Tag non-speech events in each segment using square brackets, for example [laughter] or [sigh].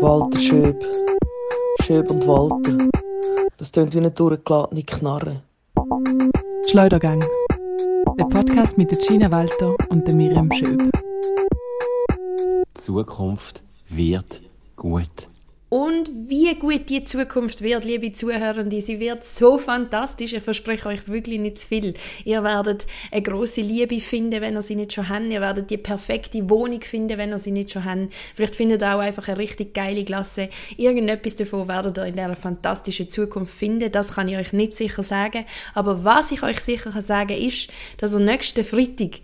Walter Schöb. Schöb und Walter. Das tönt wie eine durchgeladene Knarre. Schleudergang. Der Podcast mit der Gina Walter und der Miriam Schöb. Die Zukunft wird gut. Und wie gut die Zukunft wird, liebe Zuhörende, sie wird so fantastisch. Ich verspreche euch wirklich nicht zu viel. Ihr werdet eine große Liebe finden, wenn ihr sie nicht schon habt. Ihr werdet die perfekte Wohnung finden, wenn ihr sie nicht schon habt. Vielleicht findet ihr auch einfach eine richtig geile Klasse. Irgendetwas davon werdet ihr in dieser fantastischen Zukunft finden. Das kann ich euch nicht sicher sagen. Aber was ich euch sicher sagen kann, ist, dass ihr nächsten Freitag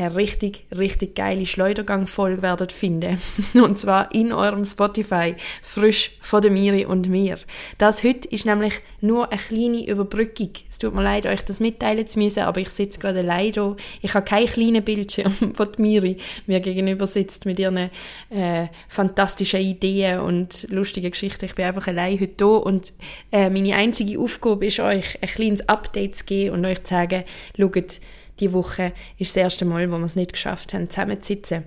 eine richtig, richtig geile Schleudergang-Folge werdet finden. [laughs] Und zwar in eurem Spotify, frisch von der Miri und mir. Das heute ist nämlich nur eine kleine Überbrückung. Es tut mir leid, euch das mitteilen zu müssen, aber ich sitze gerade allein hier. Ich habe keinen kleinen Bildschirm, [laughs] wo die Miri mir gegenüber sitzt mit ihren äh, fantastischen Ideen und lustigen Geschichten. Ich bin einfach allein heute hier und äh, meine einzige Aufgabe ist euch ein kleines Update zu geben und euch zu sagen, schaut, die Woche ist das erste Mal, wo wir es nicht geschafft haben, zusammenzusitzen.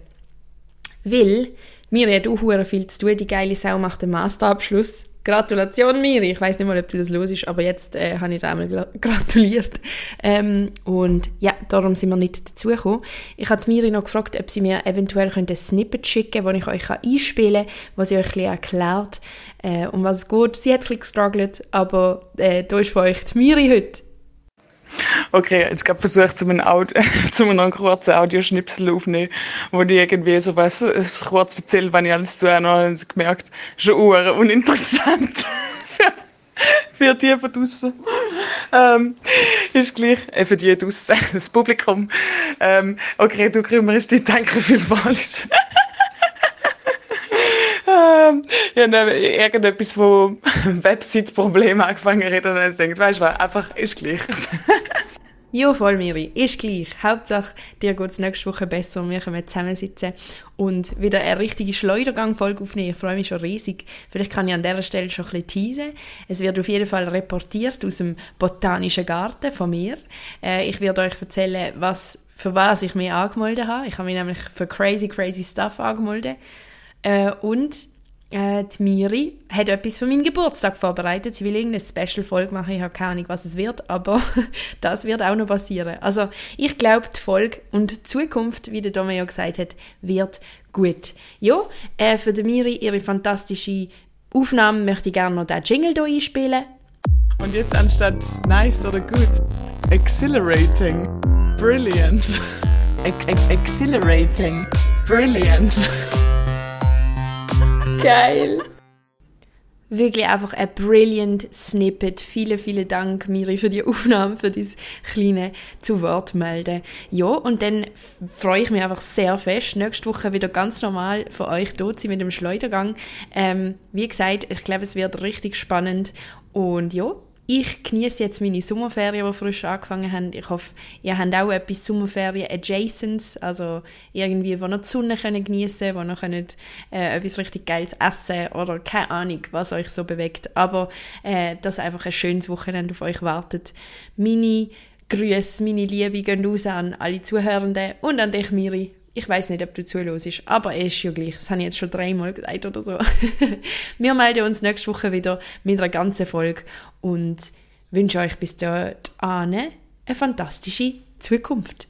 Weil, Miri hat auch viel zu tun, die geile Sau macht den Masterabschluss. Gratulation, Miri. Ich weiß nicht mal, ob du das los ist, aber jetzt äh, habe ich dir einmal [laughs] gratuliert. Ähm, und ja, darum sind wir nicht dazugekommen. Ich habe Miri noch gefragt, ob sie mir eventuell ein Snippet schicken könnte, das ich euch einspielen kann, was sie euch ein erklärt, äh, um was es geht. Sie hat ein bisschen gestruggelt, aber äh, da ist für euch die Miri heute. Okay, jetzt ich versucht, zu einem, Audio, [laughs] zu einem kurzen Audioschnipsel aufzunehmen, wo ich irgendwie so was, es kurz erzähle, wenn ich alles zu habe, habe ich gemerkt, schon uhr uninteressant [laughs] für, für die von draussen. Ähm, ist gleich, äh, für die draussen, [laughs] das Publikum. Ähm, okay, du kümmerst dich, viel falsch. ähm, [laughs] ja, ne, irgendetwas, wo [laughs] Website-Probleme angefangen hat und dann denkt, weißt du einfach, ist gleich. [laughs] ja, voll, Miri, ist gleich. Hauptsache, dir geht es nächste Woche besser und wir können zusammensitzen und wieder eine richtige Schleudergang-Folge aufnehmen. Ich freue mich schon riesig. Vielleicht kann ich an dieser Stelle schon ein bisschen teasen. Es wird auf jeden Fall reportiert aus dem Botanischen Garten von mir. Äh, ich werde euch erzählen, was, für was ich mich angemeldet habe. Ich habe mich nämlich für crazy, crazy Stuff angemeldet. Äh, und äh, die Miri hat etwas für meinen Geburtstag vorbereitet. Sie will irgendeine Special-Folge machen. Ich habe keine Ahnung, was es wird, aber [laughs] das wird auch noch passieren. Also ich glaube, die Folge und die Zukunft, wie der Dome ja gesagt hat, wird gut. Ja, äh, für die Miri ihre fantastische Aufnahme möchte ich gerne noch den Jingle hier einspielen. Und jetzt anstatt nice oder gut, exhilarating, brilliant. Ex ex exhilarating, brilliant. Geil. Wirklich einfach ein brilliant Snippet. Vielen, vielen Dank, Miri, für die Aufnahme, für dieses kleine zu Wort melden. Ja, und dann freue ich mich einfach sehr fest, nächste Woche wieder ganz normal für euch dort sein mit dem Schleudergang. Ähm, wie gesagt, ich glaube, es wird richtig spannend. Und ja, ich genieße jetzt meine Sommerferien, die frisch angefangen haben. Ich hoffe, ihr habt auch etwas Sommerferien adjacent, also irgendwie, wo noch die Sonne können geniessen wo noch könnt, äh, etwas richtig Geiles essen oder keine Ahnung, was euch so bewegt. Aber äh, dass einfach ein schönes Wochenende auf euch wartet. Meine Grüße, meine Liebe gehen raus an alle Zuhörenden und an dich, Miri. Ich weiß nicht, ob du zuhörst, aber es ist ja gleich. Das habe ich jetzt schon dreimal gesagt oder so. [laughs] Wir melden uns nächste Woche wieder mit einer ganzen Folge und wünsche euch bis dort eine fantastische Zukunft.